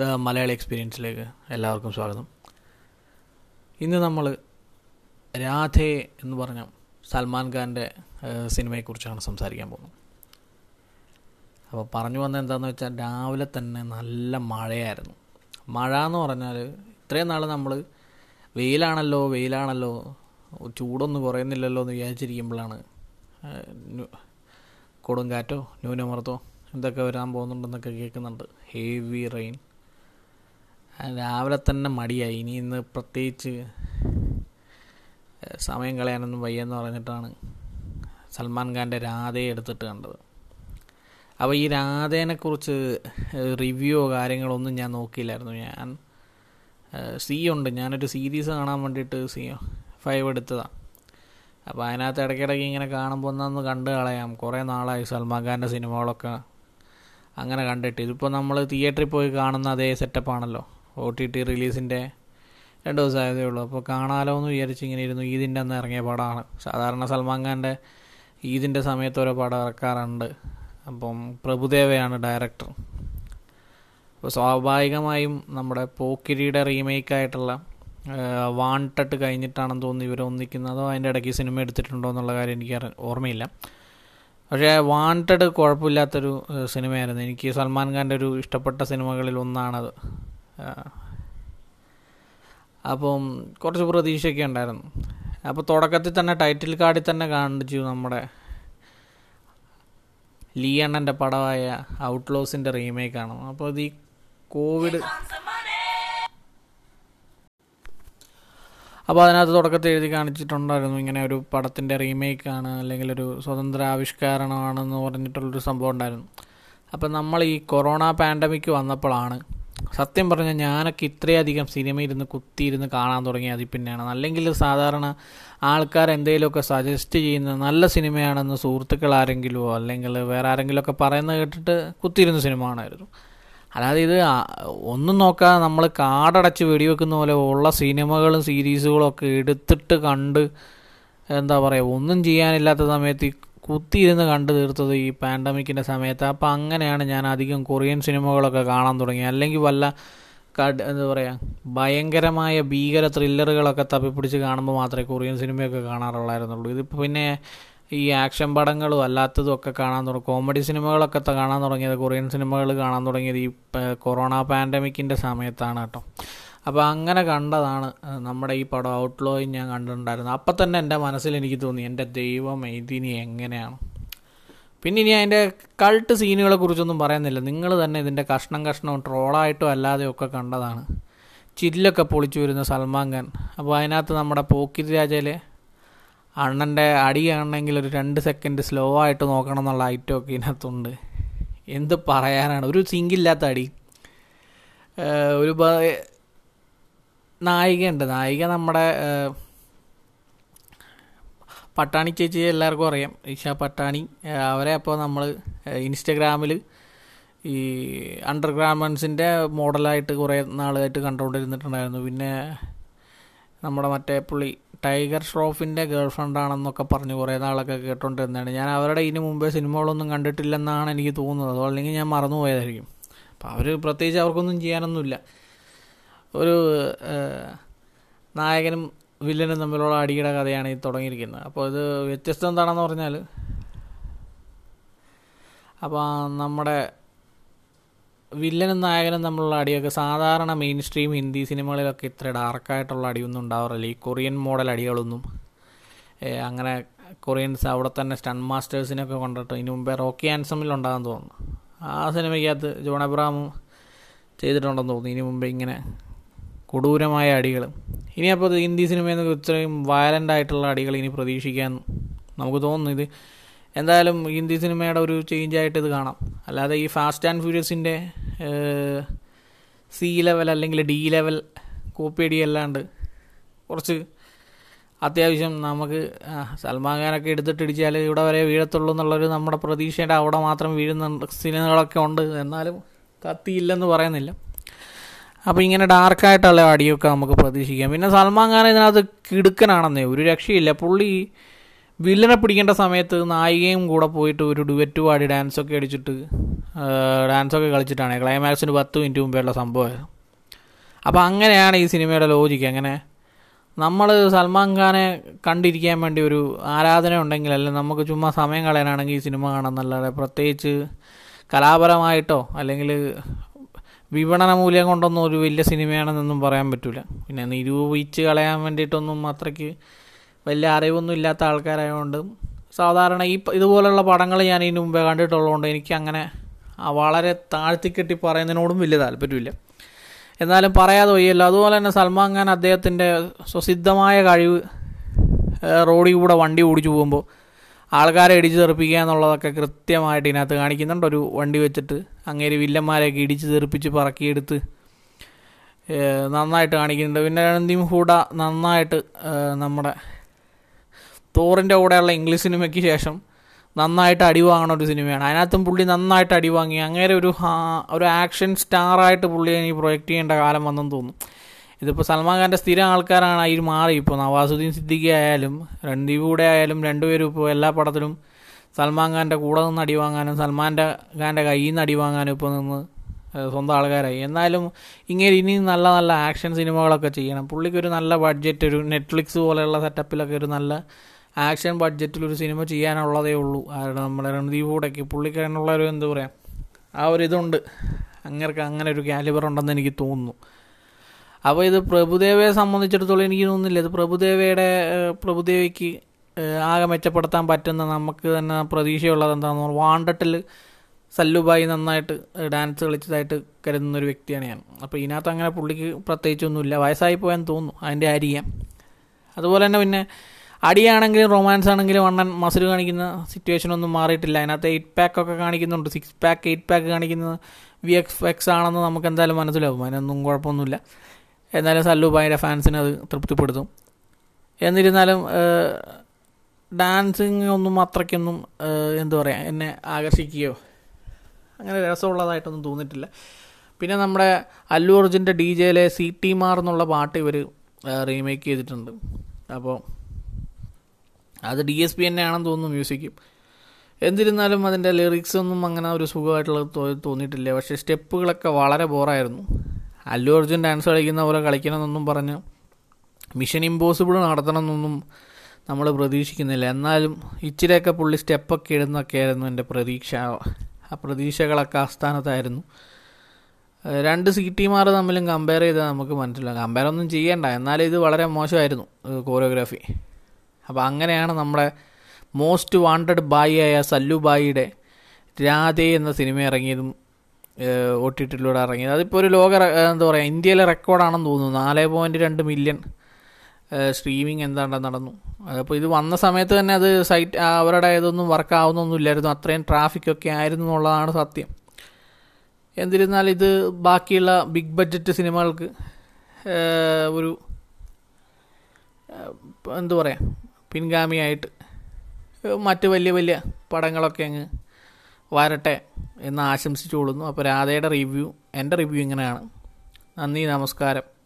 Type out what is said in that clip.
The Malayali എക്സ്പീരിയൻസിലേക്ക് എല്ലാവർക്കും സ്വാഗതം. ഇന്ന് നമ്മൾ രാധേ എന്ന് പറഞ്ഞ സൽമാൻ ഖാന്റെ സിനിമയെക്കുറിച്ചാണ് സംസാരിക്കാൻ പോകുന്നത്. അപ്പോൾ പറഞ്ഞു വന്നത് എന്താണെന്ന് വെച്ചാൽ രാവിലെ തന്നെ നല്ല മഴയായിരുന്നു. മഴ എന്ന് പറഞ്ഞാൽ ഇത്രയും നാൾ നമ്മൾ വെയിലാണല്ലോ വെയിലാണല്ലോ ചൂടൊന്നും കുറയുന്നില്ലല്ലോ എന്ന് വിചാരിച്ചിരിക്കുമ്പോഴാണ് കൊടുങ്കാറ്റോ ന്യൂനമർദ്ദോ എന്തൊക്കെ വരാൻ പോകുന്നുണ്ടെന്നൊക്കെ കേൾക്കുന്നുണ്ട്. ഹെവി റെയിൻ രാവിലെ തന്നെ മടിയായി. ഇനി ഇന്ന് പ്രത്യേകിച്ച് സമയം കളയാനൊന്നും വയ്യെന്ന് പറഞ്ഞിട്ടാണ് സൽമാൻ ഖാന്റെ രാധയെ എടുത്തിട്ട് കണ്ടത്. അപ്പോൾ ഈ രാധേനെക്കുറിച്ച് റിവ്യൂയോ കാര്യങ്ങളൊന്നും ഞാൻ നോക്കിയില്ലായിരുന്നു. ഞാൻ സി ഉണ്ട്. ഞാനൊരു സീരീസ് കാണാൻ വേണ്ടിയിട്ട് സി ഫൈവ് എടുത്തതാണ് അപ്പോൾ അതിനകത്ത് ഇടയ്ക്കിടയ്ക്ക് ഇങ്ങനെ കാണുമ്പോൾ ഒന്നൊന്ന് കണ്ടു കളയാം. കുറേ നാളായി സൽമാൻ ഖാന്റെ സിനിമകളൊക്കെ അങ്ങനെ കണ്ടിട്ട്. ഇതിപ്പോൾ നമ്മൾ തിയേറ്ററിൽ പോയി കാണുന്ന അതേ സെറ്റപ്പാണല്ലോ ഒ ടി ടി റിലീസിന്റെ രണ്ട് ദിവസമായതേ ഉള്ളൂ. അപ്പോൾ കാണാലോ എന്ന് വിചാരിച്ച് ഇങ്ങനെ ഇരുന്നു. ഈദിന്റെ അന്ന് ഇറങ്ങിയ പടമാണ് സാധാരണ സൽമാൻ ഖാന്റെ ഈദിന്റെ സമയത്ത് ഓരോ പടം ഇറക്കാറുണ്ട്. അപ്പം പ്രഭുദേവയാണ് ഡയറക്ടർ അപ്പോൾ സ്വാഭാവികമായും നമ്മുടെ പോക്കിരിയുടെ റീമേക്കായിട്ടുള്ള വാണ്ടട്ട് കഴിഞ്ഞിട്ടാണെന്ന് തോന്നുന്നു ഇവർ ഒന്നിക്കുന്നതോ. അതിന്റെ ഇടയ്ക്ക് സിനിമ എടുത്തിട്ടുണ്ടോ എന്നുള്ള കാര്യം എനിക്ക് ഓർമ്മയില്ല. പക്ഷേ വാണ്ടഡ് കുഴപ്പമില്ലാത്തൊരു സിനിമയായിരുന്നു. എനിക്ക് സൽമാൻ ഖാന്റെ ഒരു ഇഷ്ടപ്പെട്ട സിനിമകളിൽ ഒന്നാണത്. അപ്പം കുറച്ച് പ്രതീക്ഷയൊക്കെ ഉണ്ടായിരുന്നു. അപ്പോൾ തുടക്കത്തിൽ തന്നെ ടൈറ്റിൽ കാർഡിൽ തന്നെ കാണിച്ചു നമ്മുടെ ലീ അണ്ണന്റെ പടമായ ഔട്ട്ലോസിന്റെ റീമേക്കാണ് അപ്പോൾ ഈ കോവിഡ് അപ്പോൾ അതിനകത്ത് തുടക്കത്തിൽ എഴുതി കാണിച്ചിട്ടുണ്ടായിരുന്നു ഇങ്ങനെ ഒരു പടത്തിന്റെ റീമേക്കാണ് അല്ലെങ്കിൽ ഒരു സ്വതന്ത്ര ആവിഷ്കാരമാണെന്ന് പറഞ്ഞിട്ടുള്ളൊരു സംഭവം ഉണ്ടായിരുന്നു. അപ്പോൾ നമ്മൾ ഈ കൊറോണ പാൻഡമിക് വന്നപ്പോഴാണ് സത്യം പറഞ്ഞാൽ ഞാനൊക്കെ ഇത്രയധികം സിനിമ ഇരുന്ന് കുത്തിയിരുന്ന് കാണാൻ തുടങ്ങിയ അതിൽ പിന്നെയാണ്. അല്ലെങ്കിൽ സാധാരണ ആൾക്കാർ എന്തെങ്കിലുമൊക്കെ സജസ്റ്റ് ചെയ്യുന്ന നല്ല സിനിമയാണെന്ന് സുഹൃത്തുക്കൾ ആരെങ്കിലുമോ അല്ലെങ്കിൽ വേറെ ആരെങ്കിലുമൊക്കെ പറയുന്നത് കേട്ടിട്ട് കുത്തിയിരുന്ന സിനിമ കാണായിരുന്നു അല്ലാതെ ഇത് ഒന്നും നോക്കാതെ നമ്മൾ കാടടച്ച് വെടിവെക്കുന്ന പോലെ ഉള്ള സിനിമകളും സീരീസുകളും ഒക്കെ എടുത്തിട്ട് കണ്ട് എന്താ പറയുക ഒന്നും ചെയ്യാനില്ലാത്ത സമയത്ത് കുത്തിയിരുന്ന് കണ്ടു തീർത്തത് ഈ പാൻഡമിക്കിന്റെ സമയത്ത്. അപ്പോൾ അങ്ങനെയാണ് ഞാൻ അധികം കൊറിയൻ സിനിമകളൊക്കെ കാണാൻ തുടങ്ങി അല്ലെങ്കിൽ വല്ല കട് എന്താ പറയുക ഭയങ്കരമായ ഭീകര ത്രില്ലറുകളൊക്കെ തപ്പിപ്പിടിച്ച് കാണുമ്പോൾ മാത്രമേ കൊറിയൻ സിനിമയൊക്കെ കാണാറുള്ളായിരുന്നുള്ളൂ. ഇതിപ്പോൾ പിന്നെ ഈ ആക്ഷൻ പടങ്ങളും അല്ലാത്തതും ഒക്കെ കാണാൻ തുടങ്ങി കോമഡി സിനിമകളൊക്കെ കാണാൻ തുടങ്ങിയത് കൊറിയൻ സിനിമകൾ കാണാൻ തുടങ്ങിയത് ഈ കൊറോണ പാൻഡമിക്കിന്റെ സമയത്താണ് കേട്ടോ. അപ്പോൾ അങ്ങനെ കണ്ടതാണ് നമ്മുടെ ഈ പടം ഔട്ട്ലോയിൽ ഞാൻ കണ്ടിട്ടുണ്ടായിരുന്നു. അപ്പം തന്നെ എന്റെ മനസ്സിൽ എനിക്ക് തോന്നി എന്റെ ദൈവം ഇതിനി എങ്ങനെയാണ്? പിന്നെ ഇനി അതിന്റെ കൾട്ട് സീനുകളെ കുറിച്ചൊന്നും പറയുന്നില്ല. നിങ്ങൾ തന്നെ ഇതിന്റെ കഷ്ണം കഷ്ണവും ട്രോളായിട്ടും അല്ലാതെയും ഒക്കെ കണ്ടതാണ്. ചില്ലൊക്കെ പൊളിച്ചു വരുന്ന സൽമാൻ ഖാൻ. അപ്പോൾ അതിനകത്ത് നമ്മുടെ പോക്കിരി രാജയിലെ അണ്ണന്റെ അടി കാണണമെങ്കിൽ ഒരു രണ്ട് സെക്കൻഡ് സ്ലോ ആയിട്ട് നോക്കണം എന്നുള്ള ഐറ്റമൊക്കെ ഇതിനകത്തുണ്ട്. എന്ത് പറയാനാണ്? ഒരു സിങ്കില്ലാത്ത അടി. ഒരു നായികയുണ്ട്. നായിക നമ്മുടെ പട്ടാണി ചേച്ചി എല്ലാവർക്കും അറിയാം. ഇഷ പട്ടാണി. അവരെ അപ്പോൾ നമ്മൾ ഇൻസ്റ്റഗ്രാമിൽ ഈ അണ്ടർഗ്രാമൻസിന്റെ മോഡലായിട്ട് കുറേ നാളായിട്ട് കണ്ടുകൊണ്ടിരുന്നിട്ടുണ്ടായിരുന്നു. പിന്നെ നമ്മുടെ മറ്റേ പുള്ളി ടൈഗർ ഷ്രോഫിന്റെ ഗേൾ ഫ്രണ്ടാണെന്നൊക്കെ പറഞ്ഞ് കുറേ നാളൊക്കെ കേട്ടോണ്ടിരുന്നതാണ്. ഞാൻ അവരുടെ ഇതിന് മുമ്പേ സിനിമകളൊന്നും കണ്ടിട്ടില്ലെന്നാണ് എനിക്ക് തോന്നുന്നത്. അതോ അല്ലെങ്കിൽ ഞാൻ മറന്നുപോയതായിരിക്കും. അപ്പോൾ അവർ പ്രത്യേകിച്ച് അവർക്കൊന്നും ചെയ്യാനൊന്നുമില്ല. ഒരു നായകനും വില്ലനും തമ്മിലുള്ള അടിയുടെ കഥയാണ് ഈ തുടങ്ങിയിരിക്കുന്നത്. അപ്പോൾ ഇത് വ്യത്യസ്തം എന്താണെന്ന് പറഞ്ഞാൽ അപ്പോൾ നമ്മുടെ വില്ലനും നായകനും തമ്മിലുള്ള അടിയൊക്കെ സാധാരണ മെയിൻ സ്ട്രീം ഹിന്ദി സിനിമകളിലൊക്കെ ഇത്ര ഡാർക്കായിട്ടുള്ള അടിയൊന്നും ഉണ്ടാവാറില്ല. ഈ കൊറിയൻ മോഡൽ അടികളൊന്നും അങ്ങനെ കൊറിയൻസ് അവിടെ തന്നെ സ്റ്റൺ മാസ്റ്റേഴ്സിനൊക്കെ കൊണ്ടിട്ട് ഇതിനു മുമ്പേ റോക്കി ആൻസമിൽ ഉണ്ടാകാൻ തോന്നുന്നു. ആ സിനിമയ്ക്കകത്ത് ജോൺ അബ്രാമും ചെയ്തിട്ടുണ്ടെന്ന് തോന്നുന്നു. ഇതിനു മുമ്പേ ഇങ്ങനെ കൊടൂരമായ അടികൾ. ഇനി അപ്പോൾ ഹിന്ദി സിനിമയിൽ നിന്ന് ഇത്രയും വയലന്റ് ആയിട്ടുള്ള അടികൾ ഇനി പ്രതീക്ഷിക്കാൻ നമുക്ക് തോന്നുന്നു. ഇത് എന്തായാലും ഹിന്ദി സിനിമയുടെ ഒരു ചേഞ്ച് ആയിട്ട് ഇത് കാണാം. അല്ലാതെ ഈ ഫാസ്റ്റ് ആൻഡ് ഫ്യൂരിയസിന്റെ സി ലെവൽ അല്ലെങ്കിൽ ഡി ലെവൽ കോപ്പി അടി അല്ലാണ്ട് കുറച്ച് അത്യാവശ്യം നമുക്ക് സൽമാൻ ഖാനൊക്കെ എടുത്തിട്ടിടിച്ചാൽ ഇവിടെ വരെ വീഴത്തുള്ളൂ എന്നുള്ളൊരു നമ്മുടെ പ്രതീക്ഷയുടെ അവിടെ മാത്രം വീഴുന്ന സിനിമകളൊക്കെ ഉണ്ട്. എന്നാലും കത്തിയില്ലെന്ന് പറയുന്നില്ല. അപ്പോൾ ഇങ്ങനെ ഡാർക്കായിട്ടുള്ള അടിയൊക്കെ നമുക്ക് പ്രതീക്ഷിക്കാം. പിന്നെ സൽമാൻ ഖാൻ ഇതിനകത്ത് കിടുക്കനാണെന്നേ ഒരു രക്ഷയില്ല. പുള്ളി വില്ലനെ പിടിക്കേണ്ട സമയത്ത് നായികയും കൂടെ പോയിട്ട് ഒരു ഡുവറ്റ് പാടി ഡാൻസൊക്കെ അടിച്ചിട്ട് ഡാൻസൊക്കെ കളിച്ചിട്ടാണ്. ക്ലൈമാക്സിന് പത്ത് മിനിറ്റ് മുമ്പേയുള്ള സംഭവം. അപ്പോൾ അങ്ങനെയാണ് ഈ സിനിമയുടെ ലോജിക്ക് അങ്ങനെ നമ്മൾ സൽമാൻ ഖാനെ കണ്ടിരിക്കാൻ വേണ്ടി ഒരു ആരാധന ഉണ്ടെങ്കിൽ അല്ലെങ്കിൽ നമുക്ക് ചുമ്മാ സമയം കളയാനാണെങ്കിൽ ഈ സിനിമ കാണാമെന്നല്ലാതെ പ്രത്യേകിച്ച് കലാപരമായിട്ടോ അല്ലെങ്കിൽ വിപണന മൂല്യം കൊണ്ടൊന്നും ഒരു വലിയ സിനിമയാണെന്നൊന്നും പറയാൻ പറ്റില്ല പിന്നെ നിരൂപിച്ച് കളയാൻ വേണ്ടിയിട്ടൊന്നും അത്രയ്ക്ക് വലിയ അറിവൊന്നും ഇല്ലാത്ത ആൾക്കാരായതുകൊണ്ട് സാധാരണ ഈ ഇതുപോലുള്ള പടങ്ങൾ ഞാൻ ഇതിന് മുമ്പേ കണ്ടിട്ടുള്ളതുകൊണ്ട് എനിക്ക് അങ്ങനെ വളരെ താഴ്ത്തിക്കെട്ടി പറയുന്നതിനോടും വലിയ താല്പര്യമില്ല. എന്നാലും പറയാതെ വയ്യല്ലോ. അതുപോലെ തന്നെ സൽമാൻ ഖാൻ അദ്ദേഹത്തിന്റെ സ്വസിദ്ധമായ കഴിവ് റോഡിൽ കൂടെ വണ്ടി ഓടിച്ചു പോകുമ്പോൾ ആൾക്കാരെ ഇടിച്ചു തെറിപ്പിക്കുക എന്നുള്ളതൊക്കെ കൃത്യമായിട്ട് ഇതിനകത്ത് കാണിക്കുന്നുണ്ട്. ഒരു വണ്ടി വെച്ചിട്ട് അങ്ങേര് വില്ലന്മാരെയൊക്കെ ഇടിച്ച് തെറിപ്പിച്ച് പറക്കിയെടുത്ത് നന്നായിട്ട് കാണിക്കുന്നുണ്ട്. പിന്നെ രൺദീപ് ഹൂഡ നന്നായിട്ട് നമ്മുടെ തോറിന്റെ കൂടെയുള്ള ഇംഗ്ലീഷ് സിനിമയ്ക്ക് ശേഷം നന്നായിട്ട് അടി വാങ്ങണ ഒരു സിനിമയാണ്. അതിനകത്തും പുള്ളി നന്നായിട്ട് അടി വാങ്ങി. അങ്ങനെ ഒരു ഒരു ആക്ഷൻ സ്റ്റാറായിട്ട് പുള്ളിയെ ഇനി പ്രൊജക്റ്റ് ചെയ്യേണ്ട കാലം വന്നെന്ന് തോന്നുന്നു. ഇതിപ്പോൾ സൽമാൻ ഖാന്റെ സ്ഥിരം ആൾക്കാരാണ് അതിൽ മാറി. ഇപ്പോൾ നവാസുദ്ദീൻ സിദ്ദിഖി ആയാലും രൺദീപ് കൂടെ ആയാലും രണ്ടുപേരും ഇപ്പോൾ എല്ലാ പടത്തിലും സൽമാൻ ഖാന്റെ കൂടെ നിന്ന് അടി വാങ്ങാനും സൽമാന്റെ ഖാന്റെ കയ്യിൽ നിന്ന് അടി വാങ്ങാനും ഇപ്പോൾ നിന്ന് സ്വന്തം ആൾക്കാരായി. എന്നാലും ഇങ്ങനെ ഇനി നല്ല നല്ല ആക്ഷൻ സിനിമകളൊക്കെ ചെയ്യണം. പുള്ളിക്കൊരു നല്ല ബഡ്ജറ്റ് ഒരു നെറ്റ്ഫ്ലിക്സ് പോലെയുള്ള സെറ്റപ്പിലൊക്കെ ഒരു നല്ല ആക്ഷൻ ബഡ്ജറ്റിൽ ഒരു സിനിമ ചെയ്യാനുള്ളതേ ഉള്ളൂ. കാരണം നമ്മുടെ രൺദീപ് കൂടെയൊക്കെ. പുള്ളിക്കാരനുള്ള ഒരു എന്താ പറയുക ആ ഒരു ഇതുണ്ട്. അങ്ങനെ അങ്ങനെ ഒരു കാലിബർ ഉണ്ടെന്ന് എനിക്ക് തോന്നുന്നു. അപ്പോൾ ഇത് പ്രഭുദേവയെ സംബന്ധിച്ചിടത്തോളം എനിക്ക് തോന്നുന്നില്ല. ഇത് പ്രഭുദേവയുടെ പ്രഭുദേവയ്ക്ക് ആകെ മെച്ചപ്പെടുത്താൻ പറ്റുന്ന നമുക്ക് തന്നെ പ്രതീക്ഷയുള്ളത് എന്താണെന്ന് പറഞ്ഞാൽ വാണ്ടട്ടിൽ സല്ലുബായി നന്നായിട്ട് ഡാൻസ് കളിച്ചതായിട്ട് കരുതുന്ന ഒരു വ്യക്തിയാണ് ഞാൻ. അപ്പോൾ ഇതിനകത്ത് അങ്ങനെ പുള്ളിക്ക് പ്രത്യേകിച്ചൊന്നുമില്ല. വയസ്സായി പോയാൻ തോന്നുന്നു അതിന്റെ അരിയാം അതുപോലെ തന്നെ പിന്നെ അടിയാണെങ്കിലും റൊമാൻസ് ആണെങ്കിലും വണ്ണൻ മസിൽ കാണിക്കുന്ന സിറ്റുവേഷൻ ഒന്നും മാറിയിട്ടില്ല. അതിനകത്ത് എയ്റ്റ് പാക്ക് ഒക്കെ കാണിക്കുന്നുണ്ട്. സിക്സ് പാക്ക് എയ്റ്റ് പാക്ക് കാണിക്കുന്നത് വി എക്സ് എക്സ് ആണെന്ന് നമുക്ക് എന്തായാലും മനസ്സിലാവും. അതിനൊന്നും കുഴപ്പമൊന്നുമില്ല. എന്നാലും സല്ലുബായിയുടെ ഫാൻസിനെ അത് തൃപ്തിപ്പെടുത്തും. എന്നിരുന്നാലും ഡാൻസിങ് ഒന്നും അത്രയ്ക്കൊന്നും എന്താ പറയുക എന്നെ ആകർഷിക്കുകയോ അങ്ങനെ രസമുള്ളതായിട്ടൊന്നും തോന്നിയിട്ടില്ല. പിന്നെ നമ്മുടെ അല്ലു അർജുന്റെ ഡി ജെയിലെ സി ടി മാർ എന്നുള്ള പാട്ട് ഇവർ റീമേക്ക് ചെയ്തിട്ടുണ്ട്. അപ്പോൾ അത് ഡി എസ് പി തന്നെയാണെന്ന് തോന്നുന്നു മ്യൂസിക്കും. എന്നിരുന്നാലും അതിന്റെ ലിറിക്സ് ഒന്നും അങ്ങനെ ഒരു സുഖമായിട്ടുള്ളത് തോന്നിയിട്ടില്ല. പക്ഷേ സ്റ്റെപ്പുകളൊക്കെ വളരെ ബോറായിരുന്നു. അല്ലു അർജുൻ ഡാൻസ് കളിക്കുന്ന പോലെ കളിക്കണമെന്നൊന്നും പറഞ്ഞ് മിഷൻ ഇമ്പോസിബിൾ നടത്തണമെന്നൊന്നും നമ്മൾ പ്രതീക്ഷിക്കുന്നില്ല. എന്നാലും ഇച്ചിരിയൊക്കെ പുള്ളി സ്റ്റെപ്പൊക്കെ ഇടുന്നൊക്കെ ആയിരുന്നു എന്റെ പ്രതീക്ഷ. ആ പ്രതീക്ഷകളൊക്കെ ആസ്ഥാനത്തായിരുന്നു. രണ്ട് സി ടിമാർ തമ്മിലും കമ്പയർ ചെയ്താൽ നമുക്ക് മനസ്സിലാക്കാം കമ്പയർ ഒന്നും ചെയ്യേണ്ട. എന്നാലും ഇത് വളരെ മോശമായിരുന്നു കോറിയോഗ്രാഫി അപ്പോൾ അങ്ങനെയാണ് നമ്മുടെ മോസ്റ്റ് വാണ്ടഡ് ബായി ആയ സല്ലു ബായിയുടെ രാധേ എന്ന സിനിമ ഇറങ്ങിയതും ഒ ടി ടിയിലൂടെ ഇറങ്ങിയത് അതിപ്പോൾ ഒരു ലോക എന്താ പറയുക ഇന്ത്യയിലെ റെക്കോർഡാണെന്ന് തോന്നുന്നു. നാല് പോയിന്റ് രണ്ട് മില്യൺ സ്ട്രീമിങ് എന്താണ്ട് നടന്നു. അപ്പോൾ ഇത് വന്ന സമയത്ത് തന്നെ അത് സൈറ്റ് അവരുടെ ഇതൊന്നും വർക്ക് ആവുന്നൊന്നുമില്ലായിരുന്നു അത്രയും ട്രാഫിക്കൊക്കെ ആയിരുന്നു എന്നുള്ളതാണ് സത്യം. എന്നിരുന്നാൽ ഇത് ബാക്കിയുള്ള ബിഗ് ബഡ്ജറ്റ് സിനിമകൾക്ക് ഒരു എന്തു പറയുക പിൻഗാമിയായിട്ട് മറ്റ് വലിയ വലിയ പടങ്ങളൊക്കെ അങ്ങ് വരട്ടെ എന്ന് ആശംസിച്ചുകൊള്ളുന്നു. അപ്പോൾ രാധയുടെ റിവ്യൂ എന്റെ റിവ്യൂ ഇങ്ങനെയാണ്. നന്ദി നമസ്കാരം.